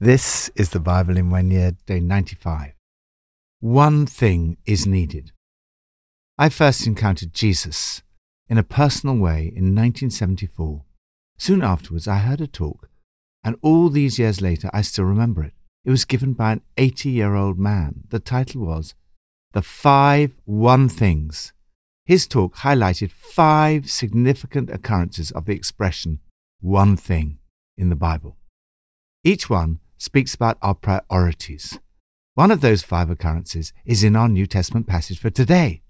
This is the Bible in one year, day 95. One thing is needed. I first encountered Jesus in a personal way in 1974. Soon afterwards, I heard a talk, and all these years later, I still remember it. It was given by an 80 year old man. The title was The Five One Things. His talk highlighted five significant occurrences of the expression one thing in the Bible. Each one speaks about our priorities. One of those five occurrences is in our New Testament passage for today.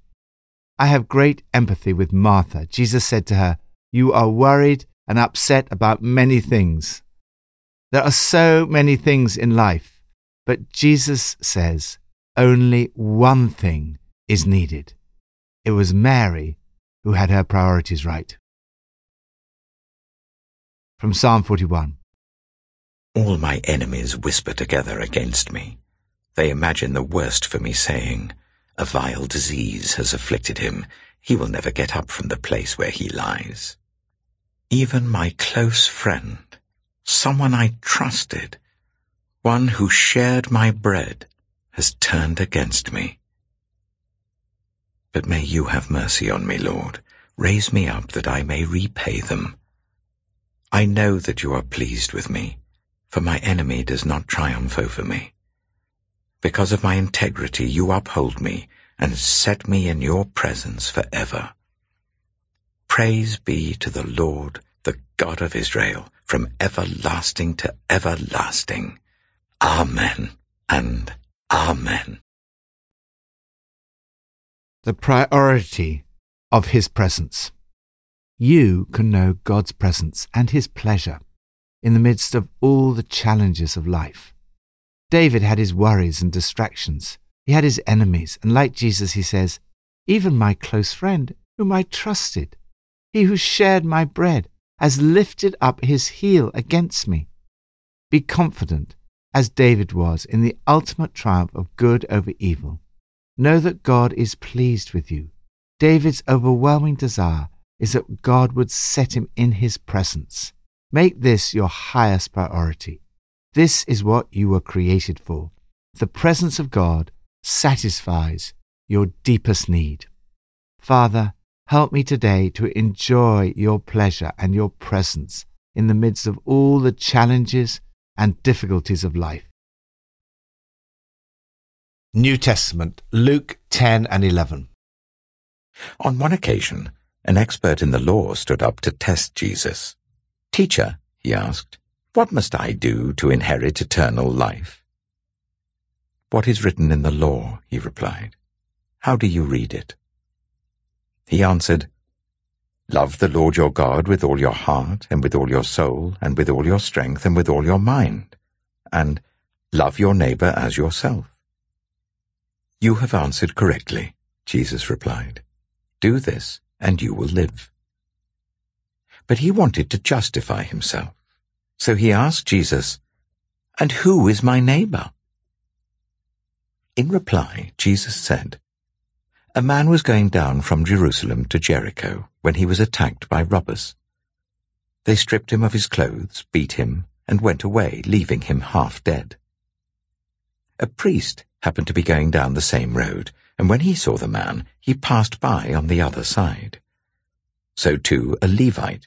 I have great empathy with Martha. Jesus said to her, You are worried and upset about many things. There are so many things in life, but Jesus says only one thing is needed. It was Mary who had her priorities right. From Psalm 41 all my enemies whisper together against me. They imagine the worst for me, saying, A vile disease has afflicted him. He will never get up from the place where he lies. Even my close friend, someone I trusted, one who shared my bread, has turned against me. But may you have mercy on me, Lord. Raise me up that I may repay them. I know that you are pleased with me for my enemy does not triumph over me. Because of my integrity you uphold me and set me in your presence forever. Praise be to the Lord, the God of Israel, from everlasting to everlasting. Amen and Amen. The priority of His presence. You can know God's presence and His pleasure in the midst of all the challenges of life. David had his worries and distractions. He had his enemies, and like Jesus, he says, Even my close friend, whom I trusted, he who shared my bread, has lifted up his heel against me. Be confident, as David was, in the ultimate triumph of good over evil. Know that God is pleased with you. David's overwhelming desire is that God would set him in his presence. Make this your highest priority. This is what you were created for. The presence of God satisfies your deepest need. Father, help me today to enjoy your pleasure and your presence in the midst of all the challenges and difficulties of life. New Testament, Luke 10 and 11. On one occasion, an expert in the law stood up to test Jesus. Teacher, he asked, what must I do to inherit eternal life? What is written in the law, he replied. How do you read it? He answered, Love the Lord your God with all your heart, and with all your soul, and with all your strength, and with all your mind, and love your neighbor as yourself. You have answered correctly, Jesus replied. Do this, and you will live. But he wanted to justify himself. So he asked Jesus, And who is my neighbor? In reply, Jesus said, A man was going down from Jerusalem to Jericho when he was attacked by robbers. They stripped him of his clothes, beat him, and went away, leaving him half dead. A priest happened to be going down the same road, and when he saw the man, he passed by on the other side. So too a Levite,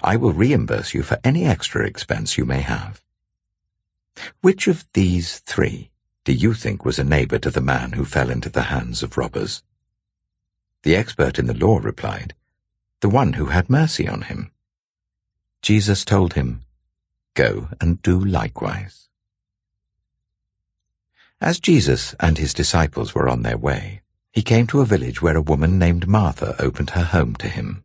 I will reimburse you for any extra expense you may have. Which of these three do you think was a neighbor to the man who fell into the hands of robbers? The expert in the law replied, The one who had mercy on him. Jesus told him, Go and do likewise. As Jesus and his disciples were on their way, he came to a village where a woman named Martha opened her home to him.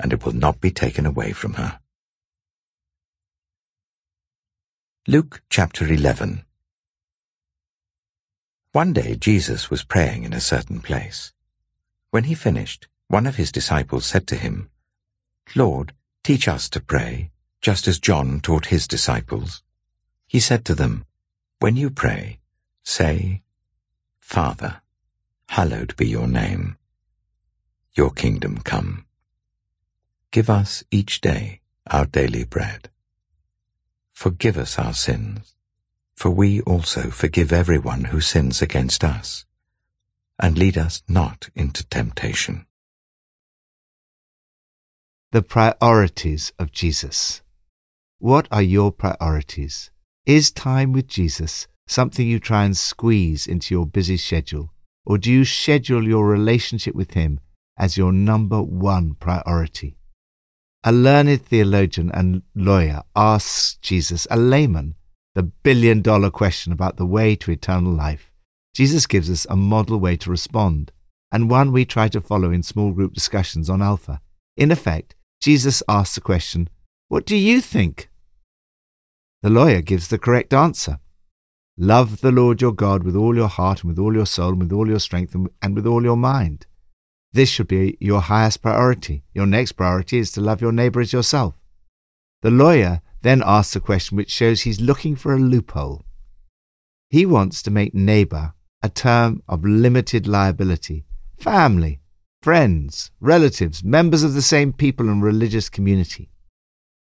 and it will not be taken away from her. Luke chapter 11 One day Jesus was praying in a certain place. When he finished, one of his disciples said to him, Lord, teach us to pray, just as John taught his disciples. He said to them, When you pray, say, Father, hallowed be your name. Your kingdom come. Give us each day our daily bread. Forgive us our sins, for we also forgive everyone who sins against us. And lead us not into temptation. The priorities of Jesus. What are your priorities? Is time with Jesus something you try and squeeze into your busy schedule, or do you schedule your relationship with Him as your number one priority? A learned theologian and lawyer asks Jesus, a layman, the billion dollar question about the way to eternal life. Jesus gives us a model way to respond, and one we try to follow in small group discussions on Alpha. In effect, Jesus asks the question, What do you think? The lawyer gives the correct answer. Love the Lord your God with all your heart and with all your soul and with all your strength and with all your mind. This should be your highest priority. Your next priority is to love your neighbor as yourself. The lawyer then asks a question which shows he's looking for a loophole. He wants to make neighbor a term of limited liability. Family, friends, relatives, members of the same people and religious community.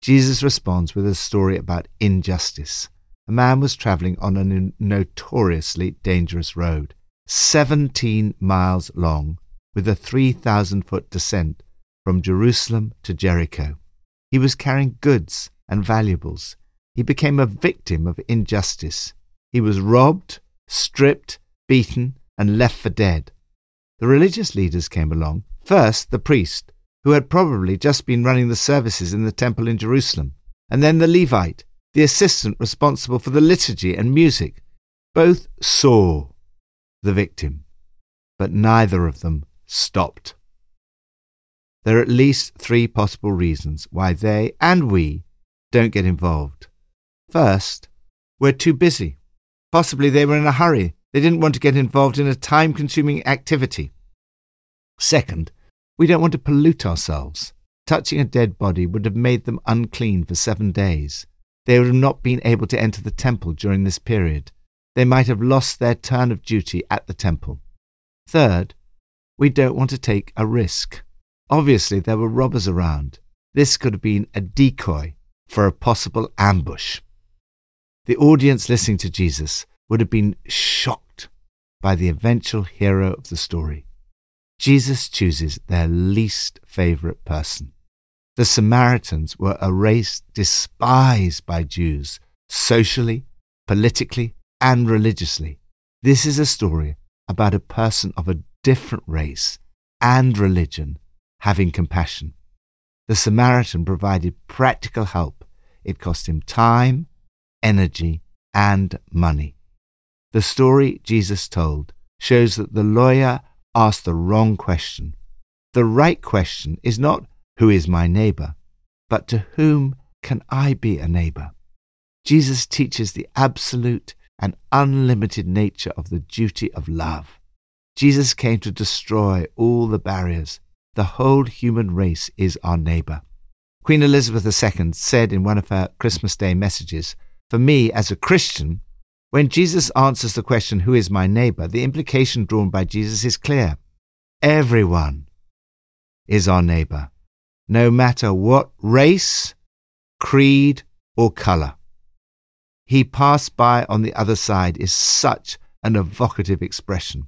Jesus responds with a story about injustice. A man was traveling on a notoriously dangerous road, 17 miles long with a 3,000 foot descent from Jerusalem to Jericho. He was carrying goods and valuables. He became a victim of injustice. He was robbed, stripped, beaten, and left for dead. The religious leaders came along. First, the priest, who had probably just been running the services in the temple in Jerusalem, and then the Levite, the assistant responsible for the liturgy and music. Both saw the victim, but neither of them stopped. There are at least three possible reasons why they and we don't get involved. First, we're too busy. Possibly they were in a hurry. They didn't want to get involved in a time consuming activity. Second, we don't want to pollute ourselves. Touching a dead body would have made them unclean for seven days. They would have not been able to enter the temple during this period. They might have lost their turn of duty at the temple. Third, we don't want to take a risk. Obviously, there were robbers around. This could have been a decoy for a possible ambush. The audience listening to Jesus would have been shocked by the eventual hero of the story. Jesus chooses their least favorite person. The Samaritans were a race despised by Jews socially, politically, and religiously. This is a story about a person of a different race and religion having compassion. The Samaritan provided practical help. It cost him time, energy, and money. The story Jesus told shows that the lawyer asked the wrong question. The right question is not, Who is my neighbor? but to whom can I be a neighbor? Jesus teaches the absolute and unlimited nature of the duty of love. Jesus came to destroy all the barriers. The whole human race is our neighbor. Queen Elizabeth II said in one of her Christmas Day messages, For me, as a Christian, when Jesus answers the question, Who is my neighbor? the implication drawn by Jesus is clear. Everyone is our neighbor, no matter what race, creed, or color. He passed by on the other side is such an evocative expression.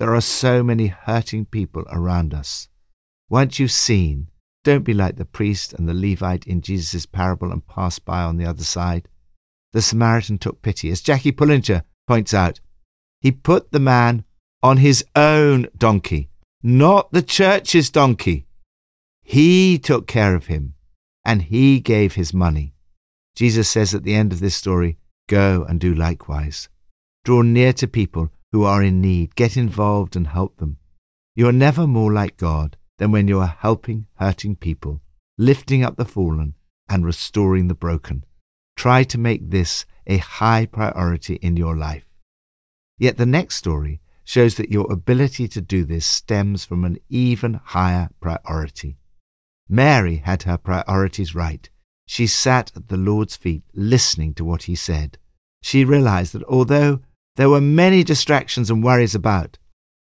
There are so many hurting people around us. Once you've seen, don't be like the priest and the Levite in Jesus' parable and pass by on the other side. the Samaritan took pity. As Jackie Pullinger points out, he put the man on his own donkey, not the church's donkey. He took care of him and he gave his money. Jesus says at the end of this story, Go and do likewise. Draw near to people who are in need, get involved and help them. You are never more like God than when you are helping hurting people, lifting up the fallen, and restoring the broken. Try to make this a high priority in your life. Yet the next story shows that your ability to do this stems from an even higher priority. Mary had her priorities right. She sat at the Lord's feet listening to what he said. She realized that although there were many distractions and worries about,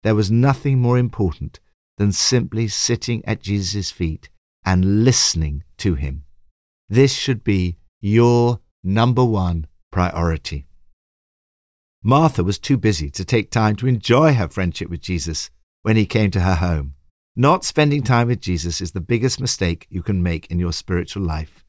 there was nothing more important than simply sitting at Jesus' feet and listening to him. This should be your number one priority. Martha was too busy to take time to enjoy her friendship with Jesus when he came to her home. Not spending time with Jesus is the biggest mistake you can make in your spiritual life.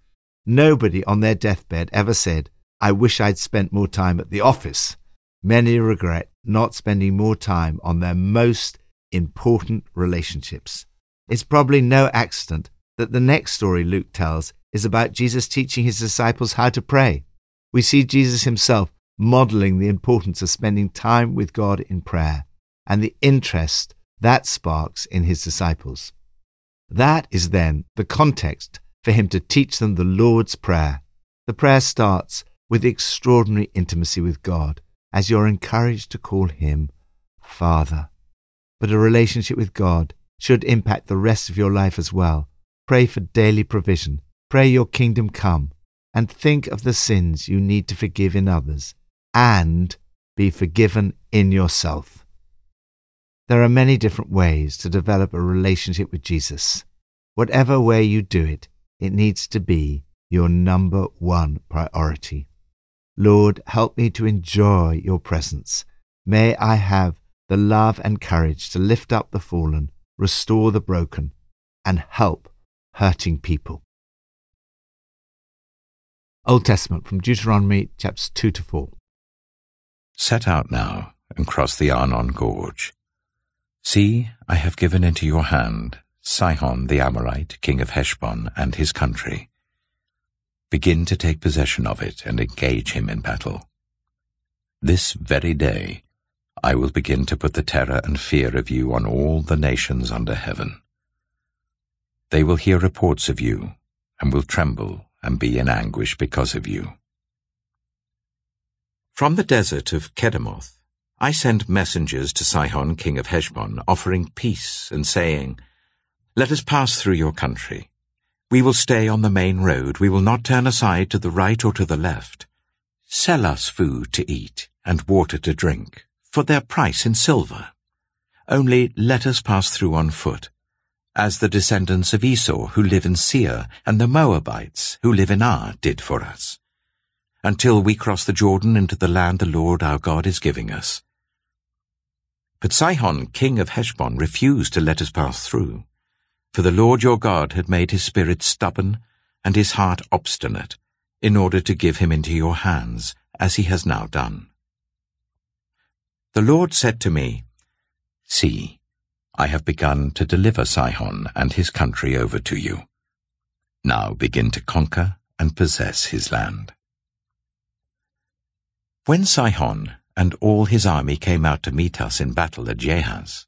Nobody on their deathbed ever said, I wish I'd spent more time at the office. Many regret not spending more time on their most important relationships. It's probably no accident that the next story Luke tells is about Jesus teaching his disciples how to pray. We see Jesus himself modeling the importance of spending time with God in prayer and the interest that sparks in his disciples. That is then the context for him to teach them the Lord's Prayer. The prayer starts with extraordinary intimacy with God as you're encouraged to call him Father. But a relationship with God should impact the rest of your life as well. Pray for daily provision. Pray your kingdom come. And think of the sins you need to forgive in others and be forgiven in yourself. There are many different ways to develop a relationship with Jesus. Whatever way you do it, it needs to be your number one priority. Lord, help me to enjoy your presence. May I have the love and courage to lift up the fallen, restore the broken, and help hurting people. Old Testament from Deuteronomy chapters 2 to 4. Set out now and cross the Arnon Gorge. See, I have given into your hand Sihon the Amorite, king of Heshbon, and his country. Begin to take possession of it and engage him in battle. This very day I will begin to put the terror and fear of you on all the nations under heaven. They will hear reports of you, and will tremble and be in anguish because of you. From the desert of Kedemoth I sent messengers to Sihon, king of Heshbon, offering peace and saying, Let us pass through your country. We will stay on the main road. We will not turn aside to the right or to the left. Sell us food to eat and water to drink, for their price in silver. Only let us pass through on foot, as the descendants of Esau who live in Seir and the Moabites who live in Ar did for us, until we cross the Jordan into the land the Lord our God is giving us. But Sihon, king of Heshbon, refused to let us pass through. For the Lord your God had made his spirit stubborn and his heart obstinate, in order to give him into your hands, as he has now done. The Lord said to me, See, I have begun to deliver Sihon and his country over to you. Now begin to conquer and possess his land. When Sihon, and all his army came out to meet us in battle at Jahaz.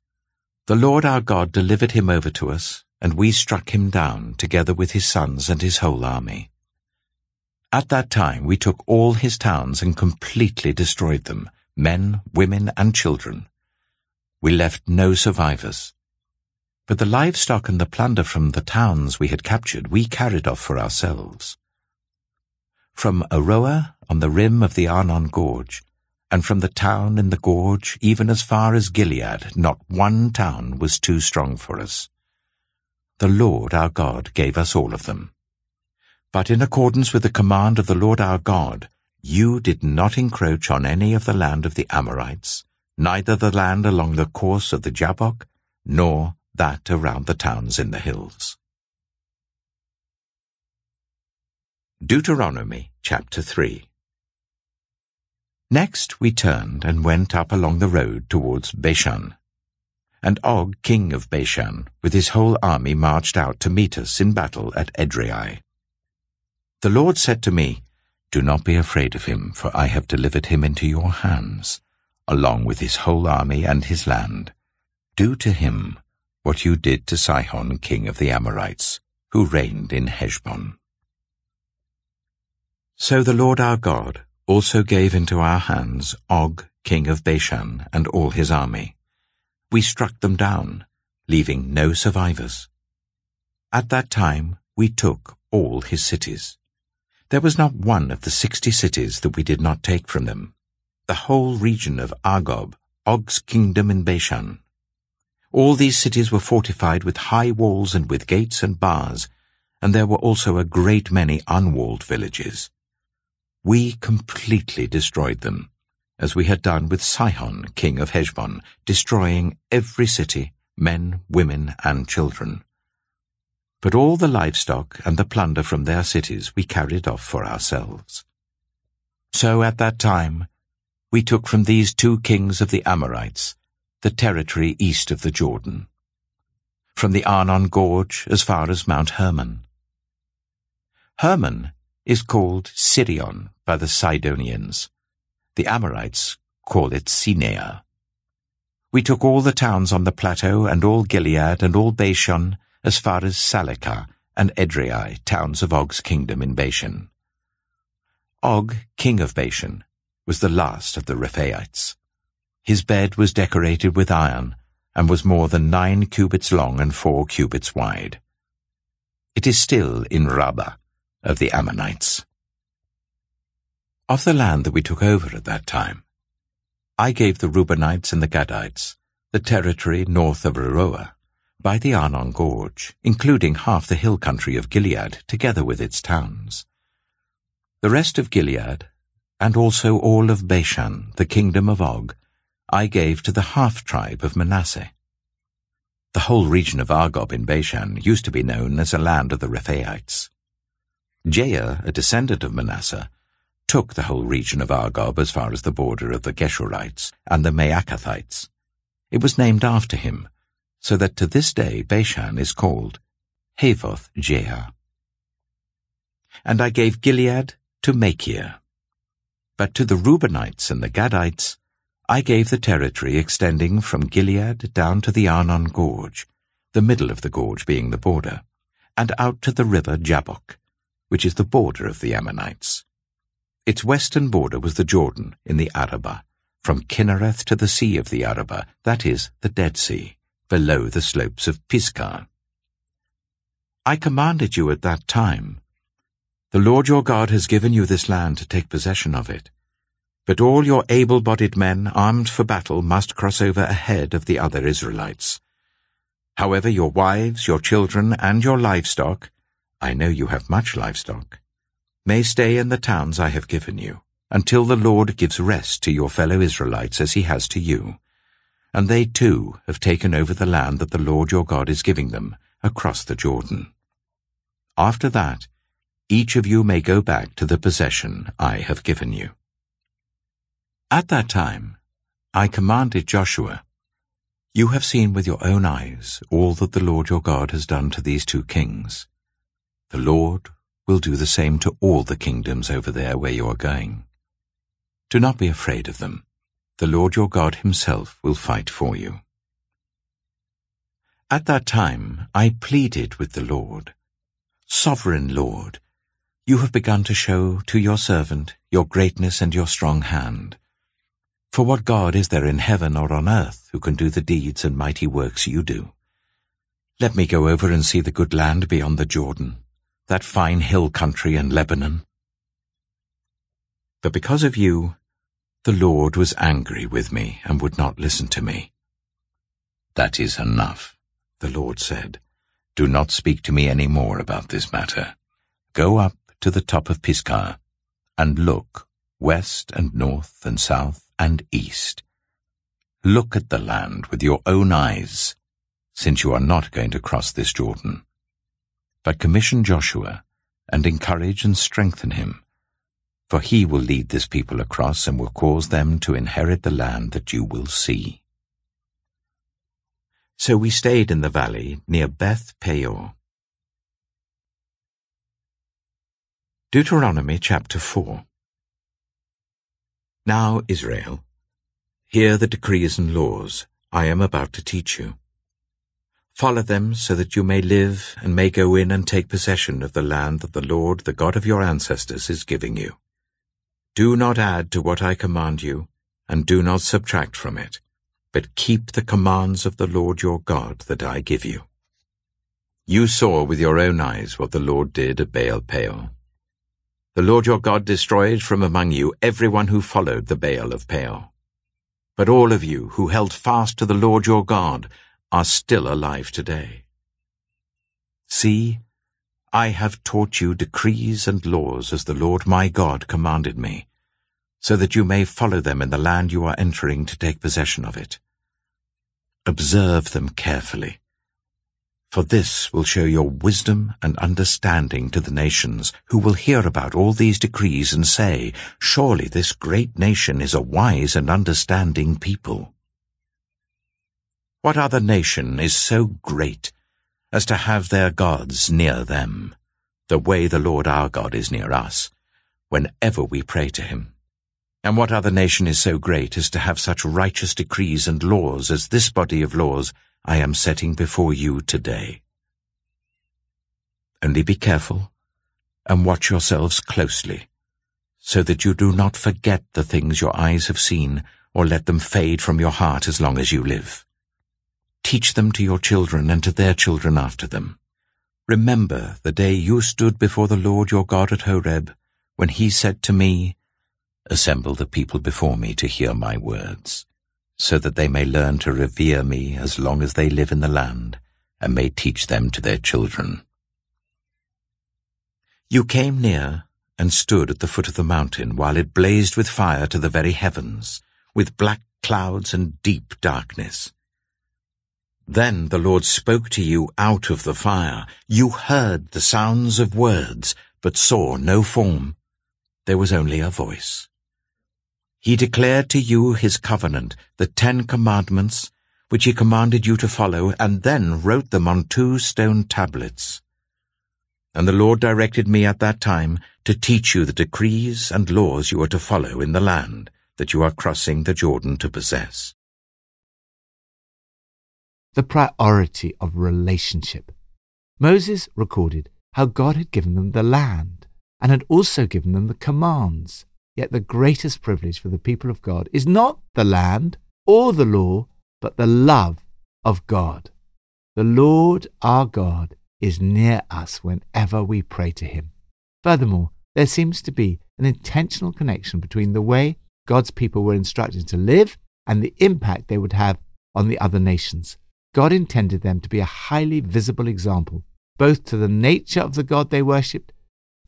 The Lord our God delivered him over to us, and we struck him down, together with his sons and his whole army. At that time we took all his towns and completely destroyed them, men, women, and children. We left no survivors. But the livestock and the plunder from the towns we had captured we carried off for ourselves. From Aroer, on the rim of the Arnon Gorge, and from the town in the gorge even as far as Gilead, not one town was too strong for us. The Lord our God gave us all of them. But in accordance with the command of the Lord our God, you did not encroach on any of the land of the Amorites, neither the land along the course of the Jabbok, nor that around the towns in the hills. Deuteronomy chapter 3 Next we turned and went up along the road towards Bashan. And Og, king of Bashan, with his whole army marched out to meet us in battle at Edrei. The Lord said to me, Do not be afraid of him, for I have delivered him into your hands, along with his whole army and his land. Do to him what you did to Sihon, king of the Amorites, who reigned in Heshbon. So the Lord our God also gave into our hands Og, king of Bashan, and all his army. We struck them down, leaving no survivors. At that time we took all his cities. There was not one of the sixty cities that we did not take from them. The whole region of Argob, Og's kingdom in Bashan. All these cities were fortified with high walls and with gates and bars, and there were also a great many unwalled villages. We completely destroyed them, as we had done with Sihon, king of Heshbon, destroying every city, men, women, and children. But all the livestock and the plunder from their cities we carried off for ourselves. So at that time we took from these two kings of the Amorites the territory east of the Jordan, from the Arnon Gorge as far as Mount Hermon. Hermon is called Sirion by the Sidonians. The Amorites call it Senir. We took all the towns on the plateau and all Gilead and all Bashan as far as Salecah and Edrei, towns of Og's kingdom in Bashan. Og, king of Bashan, was the last of the Rephaites. His bed was decorated with iron and was more than nine cubits long and four cubits wide. It is still in Rabbah of the Ammonites. Of the land that we took over at that time, I gave the Reubenites and the Gadites the territory north of Aroer, by the Arnon Gorge, including half the hill country of Gilead, together with its towns. The rest of Gilead, and also all of Bashan, the kingdom of Og, I gave to the half-tribe of Manasseh. The whole region of Argob in Bashan used to be known as a land of the Rephaites. Jair, a descendant of Manasseh, took the whole region of Argob as far as the border of the Geshurites and the Maacathites. It was named after him, so that to this day Bashan is called Havoth Jair. And I gave Gilead to Machir. But to the Reubenites and the Gadites I gave the territory extending from Gilead down to the Arnon Gorge, the middle of the gorge being the border, and out to the river Jabbok, which is the border of the Ammonites. Its western border was the Jordan in the Arabah, from Kinnereth to the sea of the Arabah, that is, the Dead Sea, below the slopes of Pisgah. I commanded you at that time, The Lord your God has given you this land to take possession of it. But all your able-bodied men armed for battle must cross over ahead of the other Israelites. However, your wives, your children, and your livestock, I know you have much livestock, may stay in the towns I have given you, until the Lord gives rest to your fellow Israelites as he has to you. And they too have taken over the land that the Lord your God is giving them, across the Jordan. After that, each of you may go back to the possession I have given you. At that time, I commanded Joshua, You have seen with your own eyes all that the Lord your God has done to these two kings. The Lord will do the same to all the kingdoms over there where you are going. Do not be afraid of them. The Lord your God himself will fight for you. At that time I pleaded with the Lord, Sovereign Lord, you have begun to show to your servant your greatness and your strong hand. For what God is there in heaven or on earth who can do the deeds and mighty works you do? Let me go over and see the good land beyond the Jordan, that fine hill country in Lebanon. But because of you, the Lord was angry with me and would not listen to me. That is enough, the Lord said. Do not speak to me any more about this matter. Go up to the top of Pisgah, and look west and north and south and east. Look at the land with your own eyes, since you are not going to cross this Jordan. But commission Joshua, and encourage and strengthen him, for he will lead this people across and will cause them to inherit the land that you will see. So we stayed in the valley near Beth Peor. Deuteronomy chapter 4 Now, Israel, hear the decrees and laws I am about to teach you. Follow them so that you may live and may go in and take possession of the land that the Lord, the God of your ancestors, is giving you. Do not add to what I command you, and do not subtract from it, but keep the commands of the Lord your God that I give you. You saw with your own eyes what the Lord did at Baal Peor. The Lord your God destroyed from among you everyone who followed the Baal of Peor. But all of you who held fast to the Lord your God are still alive today. See, I have taught you decrees and laws as the Lord my God commanded me, so that you may follow them in the land you are entering to take possession of it. Observe them carefully, for this will show your wisdom and understanding to the nations, who will hear about all these decrees and say, Surely this great nation is a wise and understanding people. What other nation is so great as to have their gods near them, the way the Lord our God is near us, whenever we pray to him? And what other nation is so great as to have such righteous decrees and laws as this body of laws I am setting before you today? Only be careful and watch yourselves closely, so that you do not forget the things your eyes have seen or let them fade from your heart as long as you live. Teach them to your children and to their children after them. Remember the day you stood before the Lord your God at Horeb, when he said to me, Assemble the people before me to hear my words, so that they may learn to revere me as long as they live in the land, and may teach them to their children. You came near and stood at the foot of the mountain while it blazed with fire to the very heavens, with black clouds and deep darkness. Then the Lord spoke to you out of the fire. You heard the sounds of words, but saw no form. There was only a voice. He declared to you his covenant, the Ten Commandments, which he commanded you to follow, and then wrote them on two stone tablets. And the Lord directed me at that time to teach you the decrees and laws you are to follow in the land that you are crossing the Jordan to possess the priority of relationship. Moses recorded how God had given them the land and had also given them the commands. Yet the greatest privilege for the people of God is not the land or the law, but the love of God. The Lord our God is near us whenever we pray to Him. Furthermore, there seems to be an intentional connection between the way God's people were instructed to live and the impact they would have on the other nations. God intended them to be a highly visible example, both to the nature of the God they worshipped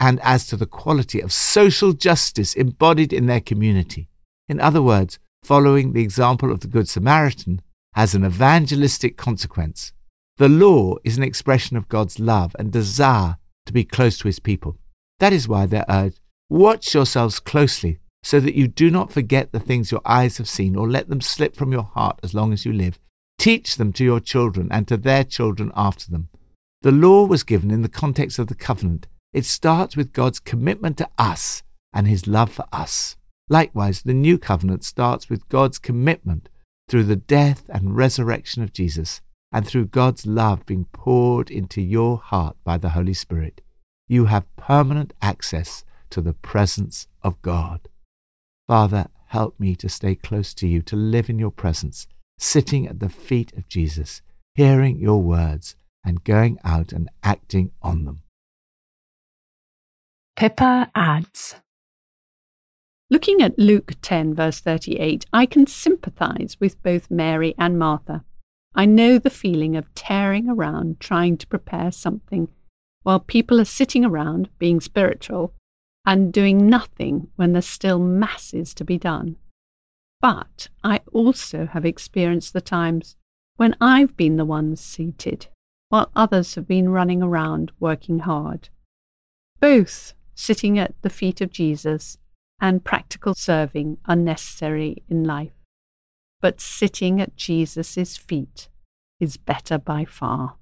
and as to the quality of social justice embodied in their community. In other words, following the example of the Good Samaritan has an evangelistic consequence. The law is an expression of God's love and desire to be close to his people. That is why they're urged, watch yourselves closely so that you do not forget the things your eyes have seen or let them slip from your heart as long as you live. Teach them to your children and to their children after them. The law was given in the context of the covenant. It starts with God's commitment to us and his love for us. Likewise, the new covenant starts with God's commitment through the death and resurrection of Jesus and through God's love being poured into your heart by the Holy Spirit. You have permanent access to the presence of God. Father, help me to stay close to you, to live in your presence sitting at the feet of Jesus, hearing your words, and going out and acting on them. Pippa adds Looking at Luke 10, verse 38, I can sympathize with both Mary and Martha. I know the feeling of tearing around trying to prepare something while people are sitting around being spiritual and doing nothing when there's still masses to be done. But I also have experienced the times when I've been the one seated while others have been running around working hard. Both sitting at the feet of Jesus and practical serving are necessary in life, but sitting at Jesus' feet is better by far.